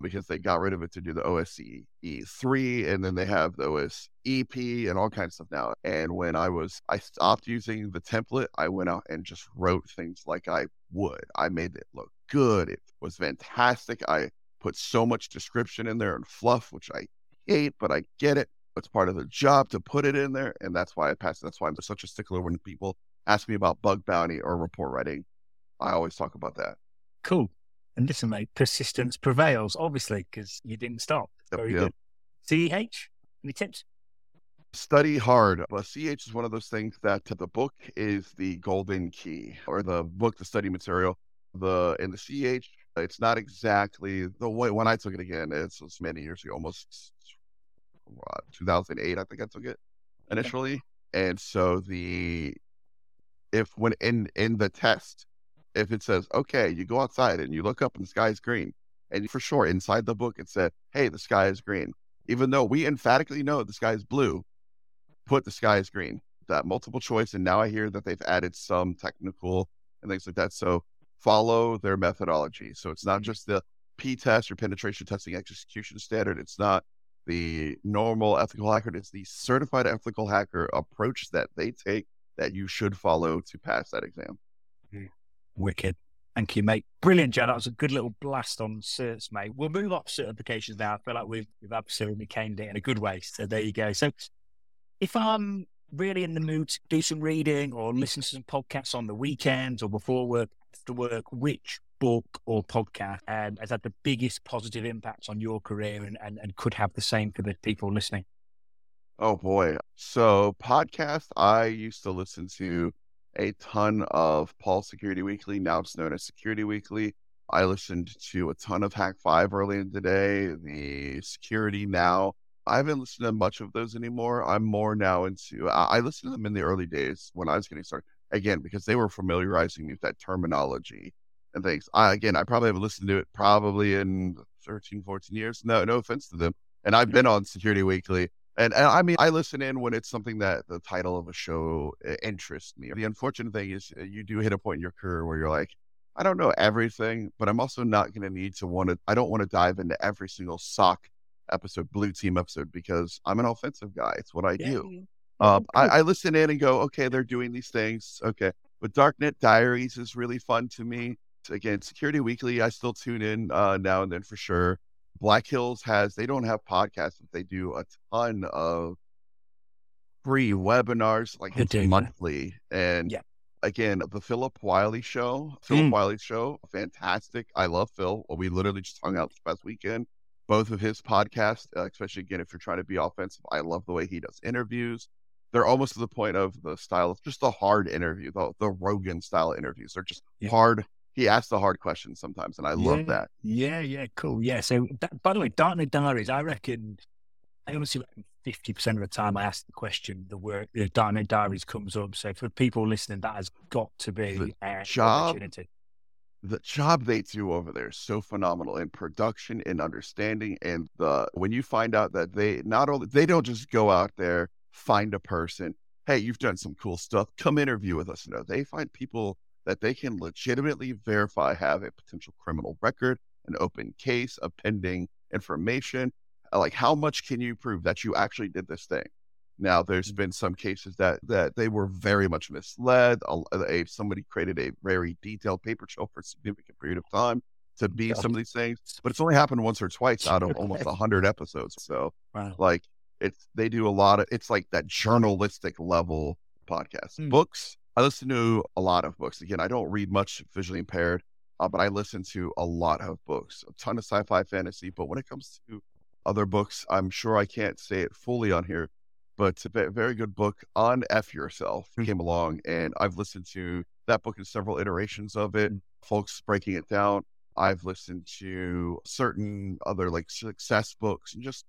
because they got rid of it to do the OSCE 3 and then they have the OSEP and all kinds of stuff now. And when I was, I stopped using the template, I went out and just wrote things like I would. I made it look good. It was fantastic. I put so much description in there and fluff, which I hate, but I get it. It's part of the job to put it in there. And that's why I passed. That's why I'm such a stickler when people ask me about bug bounty or report writing. I always talk about that. Cool. And listen, mate, persistence prevails, obviously, because you didn't stop. Yep, Very yep. good. CH, any tips? Study hard. But CH is one of those things that the book is the golden key, or the book, the study material. The in the CH, it's not exactly the way when I took it again. It's, it's many years ago, almost what, 2008. I think I took it initially, and so the if when in in the test, if it says, okay, you go outside and you look up and the sky is green, and for sure inside the book it said, hey, the sky is green, even though we emphatically know the sky is blue, put the sky is green. That multiple choice, and now I hear that they've added some technical and things like that. So follow their methodology. So it's not Mm-hmm. just the PTES or penetration testing execution standard. It's not the normal ethical hacker. It's the certified ethical hacker approach that they take that you should follow to pass that exam. Mm. Wicked. Thank you, mate. Brilliant, Joe. That was a good little blast on certs, mate. We'll move off certifications now. I feel like we've, we've absolutely caned it in a good way. So there you go. So if I'm really in the mood to do some reading or listen to some podcasts on the weekends or before work, after work, which book or podcast um, has had the biggest positive impact on your career and, and, and could have the same for the people listening? Oh boy. So podcast, I used to listen to a ton of Paul Security Weekly. Now it's known as Security Weekly. I listened to a ton of Hak5 early in the day, the Security Now. I haven't listened to much of those anymore. I'm more now into. I listened to them in the early days when I was getting started. Again, because they were familiarizing me with that terminology and things. I again, I probably haven't listened to it probably in 13, 14 years. No, no offense to them. And I've been on Security Weekly and, and I mean, I listen in when it's something that the title of a show uh, interests me. The unfortunate thing is, uh, you do hit a point in your career where you're like, I don't know everything, but I'm also not going to need to want to. I don't want to dive into every single SOC episode, blue team episode, because I'm an offensive guy. It's what I do. Um, I, I listen in and go, okay, they're doing these things. Okay. But Darknet Diaries is really fun to me. Again, Security Weekly, I still tune in uh, now and then for sure. Black Hills has, they don't have podcasts, but they do a ton of free webinars, like monthly. And Yeah. again, the Philip Wiley show, Philip Mm. Wiley show, fantastic. I love Phil. We literally just hung out this past weekend. Both of his podcasts, uh, especially again, if you're trying to be offensive, I love the way he does interviews. They're almost to the point of the style of just the hard interview, the, the Rogan style interviews. They're just Yeah. hard. He asks the hard questions sometimes, and I love Yeah. that. Yeah, yeah, cool. Yeah. So, that, by the way, Darknet Diaries, I reckon, I honestly reckon 50% of the time I ask the question, the work, the Darknet Diaries comes up. So, for people listening, that has got to be The an job opportunity. the job they do over there is so phenomenal in production in understanding and the when you find out that they not only they don't just go out there find a person hey you've done some cool stuff come interview with us no they find people that they can legitimately verify have a potential criminal record an open case a pending information like how much can you prove that you actually did this thing now, there's been some cases that that they were very much misled. A, a somebody created a very detailed paper trail for a significant period of time to be God. some of these things, but it's only happened once or twice out of almost hundred episodes. So, Wow. like, it's they do a lot of it's like that journalistic level podcast. Mm. Books, I listen to a lot of books. Again, I don't read much visually impaired, uh, but I listen to a lot of books, a ton of sci-fi, fantasy. But when it comes to other books, I'm sure I can't say it fully on here but a very good book on F Yourself Mm. came along, and I've listened to that book in several iterations of it, folks breaking it down. I've listened to certain other like success books and just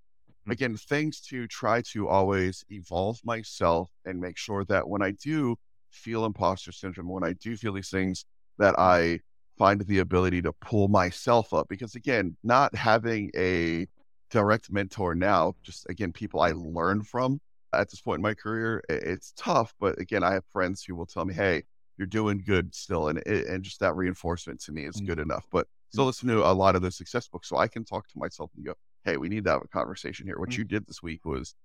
Mm. again things to try to always evolve myself and make sure that when I do feel imposter syndrome, when I do feel these things, that I find the ability to pull myself up. Because again, not having a direct mentor now, just again, people I learn from at this point in my career, it's tough. But again, I have friends who will tell me, "Hey, you're doing good still," and and just that reinforcement to me is Mm. good enough. But still listen to a lot of the success books, so I can talk to myself and go, "Hey, we need to have a conversation here. What Mm. you did this week was,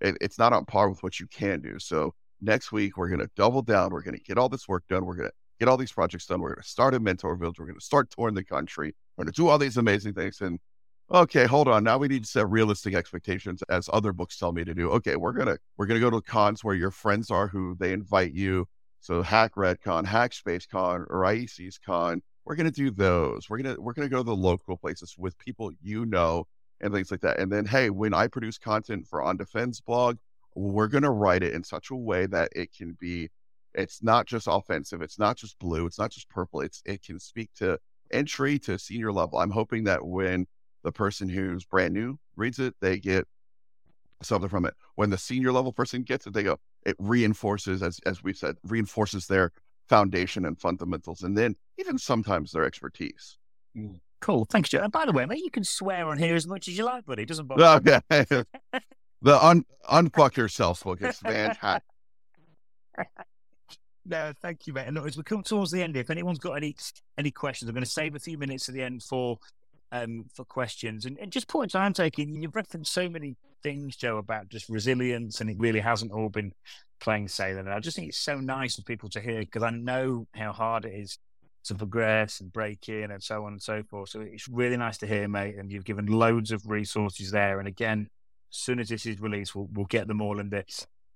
it, it's not on par with what you can do. So next week we're gonna double down. We're gonna get all this work done. We're gonna get all these projects done. We're gonna start a mentor village. We're gonna start touring the country. We're gonna do all these amazing things and." okay, hold on. Now we need to set realistic expectations as other books tell me to do. Okay, we're gonna we're gonna go to cons where your friends are who they invite you. So Hack Red Con, Hack Space Con, or IEC's Con. We're gonna do those. We're gonna we're gonna go to the local places with people you know and things like that. And then hey, when I produce content for OnDefend's blog, we're gonna write it in such a way that it can be it's not just offensive, it's not just blue, it's not just purple, it's it can speak to entry to senior level. I'm hoping that when the person who's brand new reads it, they get something from it. When the senior level person gets it, they go, it reinforces, as as we've said, reinforces their foundation and fundamentals, and then even sometimes their expertise. Mm. Cool. Thanks, Joe. And by the way, mate, you can swear on here as much as you like, buddy. It doesn't bother Okay. the un unfuck yourself book is fantastic. no, thank you, mate. And as we come towards the end, if anyone's got any any questions, I'm going to save a few minutes at the end for um for questions. And, and just points I'm taking, you've referenced so many things, Joe, about just resilience, and it really hasn't all been plain sailing. And I just think it's so nice for people to hear because I know how hard it is to progress and break in and so on and so forth. So it's really nice to hear, mate. And you've given loads of resources there. And again, as soon as this is released, we'll, we'll get them all in the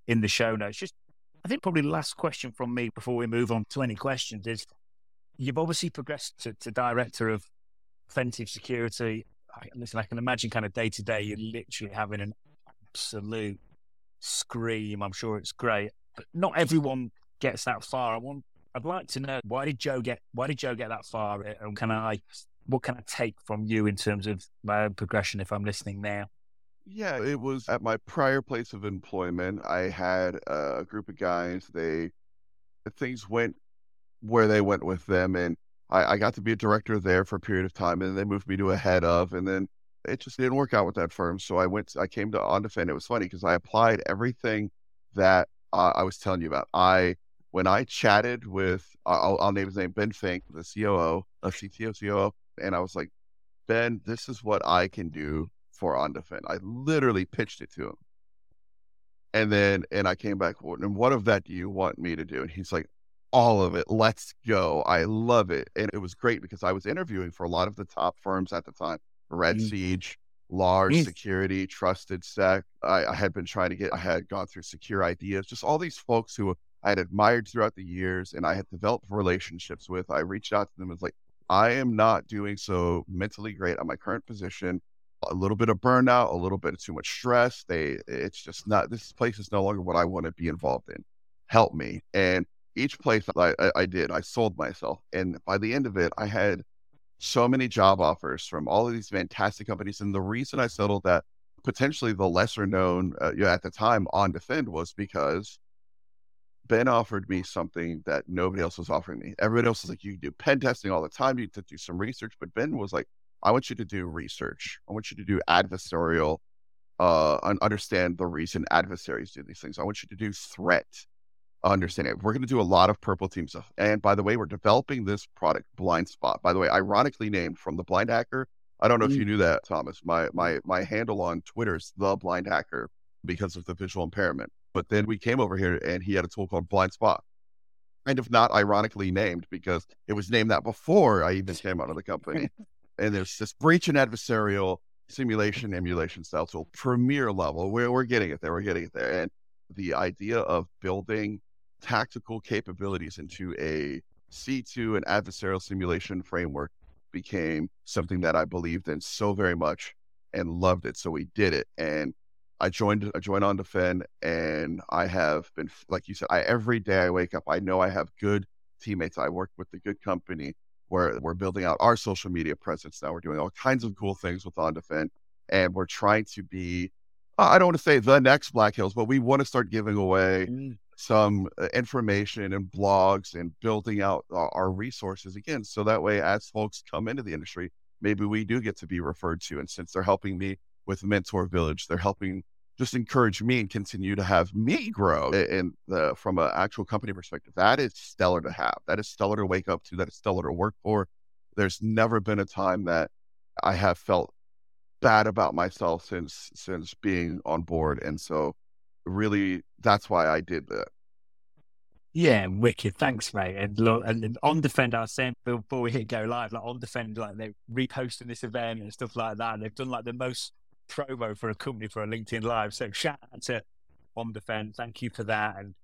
in the show notes. Just, I think probably last question from me before we move on to any questions is: You've obviously progressed to, to director of offensive security. I, listen, I can imagine kind of day to day, you're literally having an absolute scream. I'm sure it's great, but not everyone gets that far. I want I'd like to know why did Joe get why did Joe get that far, and can I what can I take from you in terms of my own progression if I'm listening now? Yeah, it was at my prior place of employment. I had a group of guys. They things went where they went with them, and I, I got to be a director there for a period of time, and they moved me to a head of, and then it just didn't work out with that firm. So I went. I came to OnDefend. It was funny because I applied everything that uh, I was telling you about. I when I chatted with, I'll, I'll name his name, Ben Fink, the COO, a CTO, COO, and I was like, Ben, this is what I can do for OnDefend. I literally pitched it to him. And then, and I came back, and what of that do you want me to do? And he's like, all of it. Let's go. I love it. And it was great because I was interviewing for a lot of the top firms at the time Red mm. Siege, large security, TrustedSec. I, I, had been trying to get, I had gone through secure ideas, just all these folks who I had admired throughout the years and I had developed relationships with. I reached out to them and was like, I am not doing so mentally great at my current position. A little bit of burnout, a little bit of too much stress. They, it's just not. This place is no longer what I want to be involved in. Help me. And each place I, I, I did, I sold myself, and by the end of it, I had so many job offers from all of these fantastic companies. And the reason I settled that potentially the lesser known uh, at the time OnDefend was because Ben offered me something that nobody else was offering me. Everybody else was like, you do pen testing all the time. You to do some research. But Ben was like, I want you to do research. I want you to do adversarial, uh, understand the reason adversaries do these things. I want you to do threat understanding. We're going to do a lot of purple team stuff. And by the way, we're developing this product blind spot. By the way, ironically named from the blind hacker. I don't know if you knew that, Thomas. My my my handle on Twitter is the blind hacker because of the visual impairment. But then we came over here and he had a tool called Blind Spot. Kind of not ironically named because it was named that before I even came out of the company. and there's this breach and adversarial simulation emulation style tool, premier level. We're, we're getting it there. We're getting it there. And the idea of building tactical capabilities into a C2 and adversarial simulation framework became something that I believed in so very much and loved it. So we did it. And I joined I joined OnDefend and I have been like you said, I every day I wake up, I know I have good teammates. I work with a good company where we're building out our social media presence now. We're doing all kinds of cool things with OnDefend and we're trying to be I don't want to say the next Black Hills, but we want to start giving away mm. some uh, information and blogs and building out our resources again. So that way, as folks come into the industry, maybe we do get to be referred to. And since they're helping me with Mentor Village. They're helping just encourage me and continue to have me grow. And the, from an actual company perspective, that is stellar to have. That is stellar to wake up to. That is stellar to work for. There's never been a time that I have felt bad about myself since since being on board. And so, really, that's why I did that. Yeah, wicked. Thanks, mate. And look, and OnDefend, I was saying before we hit go live, like OnDefend, like they're reposting this event and stuff like that. And they've done like the most promo for a company for a LinkedIn Live. So shout out to OnDefend. Thank you for that. And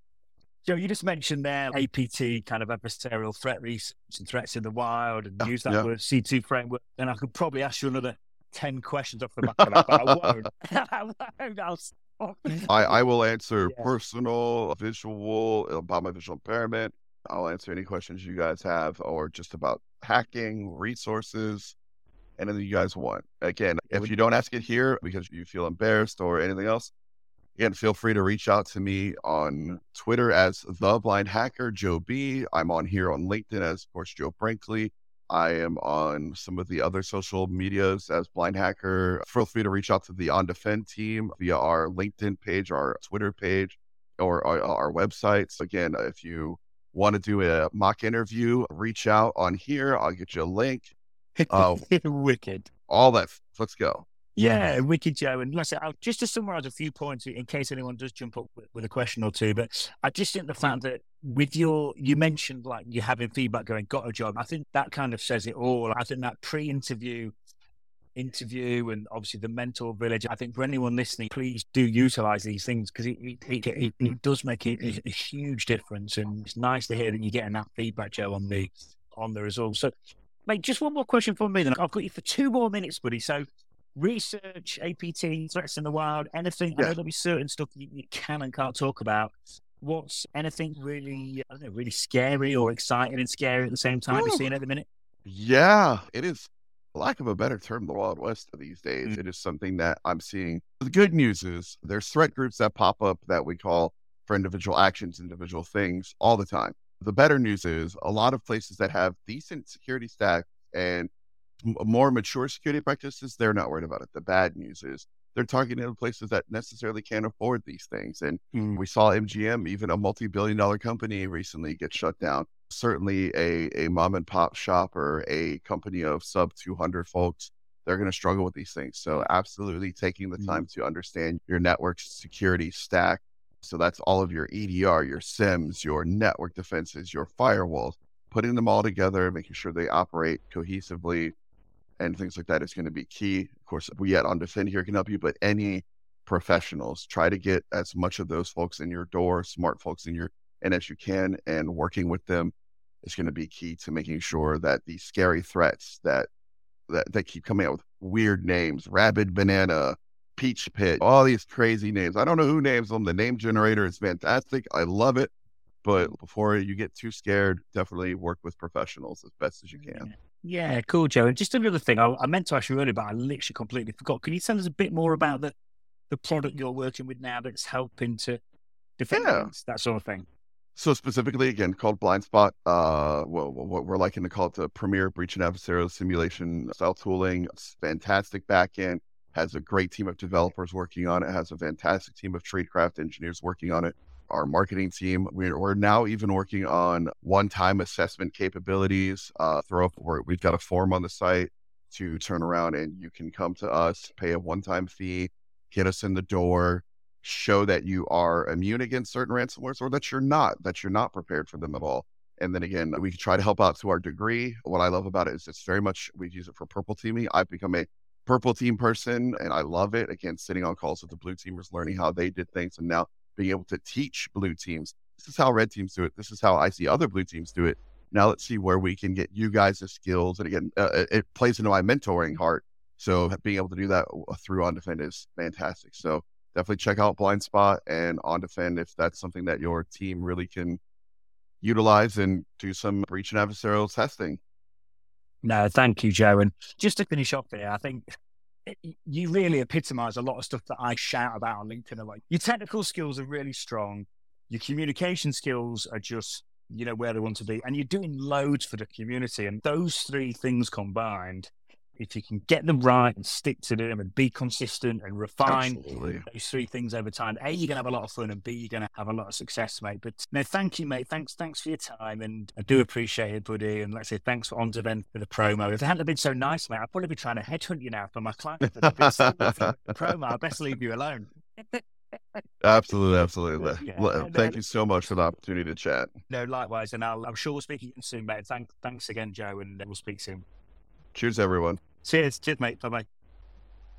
Joe, you just mentioned there APT kind of adversarial threat research and threats in the wild and use that yeah. word C2 framework. And I could probably ask you another 10 questions off the back of that, but I won't. I won't. I'll I, I will answer yeah. personal, visual, about my visual impairment. I'll answer any questions you guys have or just about hacking, resources, anything you guys want. Again, if you don't ask it here because you feel embarrassed or anything else, Again, feel free to reach out to me on Twitter as the blind hacker, Joe B. I'm on here on LinkedIn as, of course, Joe Brinkley. I am on some of the other social medias as Blind Hacker. Feel free to reach out to the OnDefend team via our LinkedIn page, our Twitter page, or our, our websites. Again, if you want to do a mock interview, reach out on here. I'll get you a link. Uh, Wicked. All that. Let's go. Yeah, wicked Joe. And like I said, I'll, just to summarize a few points in case anyone does jump up with, with, a question or two, but I just think the fact that with your, you mentioned like you having feedback going, got a job. I think that kind of says it all. I think that pre-interview interview and obviously the mentor village. I think for anyone listening, please do utilize these things because it, it, it, it, does make a, a huge difference. And it's nice to hear that you're getting that feedback, Joe, on the on the results. So, mate, just one more question for me. Then I've got you for two more minutes, buddy. So research, APT, threats in the wild, anything. Yeah. I know there'll be certain stuff you, you, can and can't talk about. What's anything really, I don't know, really scary or exciting and scary at the same time? Ooh. You're seeing at the minute? Yeah, it is. Lack of a better term, the Wild West of these days. Mm. It is something that I'm seeing. The good news is there's threat groups that pop up that we call for individual actions, individual things all the time. The better news is a lot of places that have decent security stack and more mature security practices, they're not worried about it. The bad news is they're targeting places that necessarily can't afford these things. And mm. we saw MGM, even a multi billion dollar company, recently get shut down. Certainly, a, a mom and pop shop or a company of sub 200 folks, they're going to struggle with these things. So, absolutely taking the mm. time to understand your network security stack. So, that's all of your EDR, your SIEMs, your network defenses, your firewalls, putting them all together, making sure they operate cohesively and things like that is going to be key. Of course, we at OnDefend here can help you, but any professionals try to get as much of those folks in your door, smart folks in your, and as you can, and working with them is going to be key to making sure that these scary threats that that they keep coming out with weird names, rabid banana, peach pit, all these crazy names. I don't know who names them. The name generator is fantastic. I love it. But before you get too scared, definitely work with professionals as best as you can. Yeah, cool, Joe. And just another thing, I, I, meant to ask you earlier, but I literally completely forgot. Can you tell us a bit more about the the product you're working with now that's helping to defend yeah. that sort of thing? So specifically, again, called Blind Spot. Uh, what, what we're liking to call it the premier breach and adversarial simulation style tooling. It's fantastic backend. Has a great team of developers working on it. Has a fantastic team of tradecraft engineers working on it our marketing team. We're, we're now even working on one-time assessment capabilities. Uh, throw up, we've got a form on the site to turn around and you can come to us, pay a one-time fee, get us in the door, show that you are immune against certain ransomwares or that you're not, that you're not prepared for them at all. And then again, we try to help out to our degree. What I love about it is it's very much we use it for purple teaming. I've become a purple team person and I love it. Again, sitting on calls with the blue teamers, learning how they did things. And now being able to teach blue teams. This is how red teams do it. This is how I see other blue teams do it. Now let's see where we can get you guys the skills. And again, uh, it plays into my mentoring heart. So being able to do that uh, through OnDefend is fantastic. So definitely check out Blind Spot and OnDefend if that's something that your team really can utilize and do some breach and adversarial testing. No, thank you, Joe. And just to finish off here, I think eh, you really epitomize a lot of stuff that I shout about on LinkedIn. Like your technical skills are really strong, your communication skills are just you know where they want to be, and you're doing loads for the community. And those three things combined if you can get them right and stick to them and be consistent and refine Absolutely. those three things over time, A, you're gonna have a lot of fun and B, you're gonna have a lot of success, mate. But no, thank you, mate. Thanks, thanks for your time and I do appreciate it, buddy. And let's say thanks for OnDefend for the promo. If it hadn't been so nice, mate, I'd probably be trying to headhunt you now for my client for the, the promo. I'd best leave you alone. absolutely, absolutely. Yeah, Thank you so much for the opportunity to chat. No, likewise, and i am sure we'll speak again soon, mate. Thank, thanks again, Joe, and uh, we'll speak soon. Cheers, everyone. Cheers. Cheers, mate. Bye bye.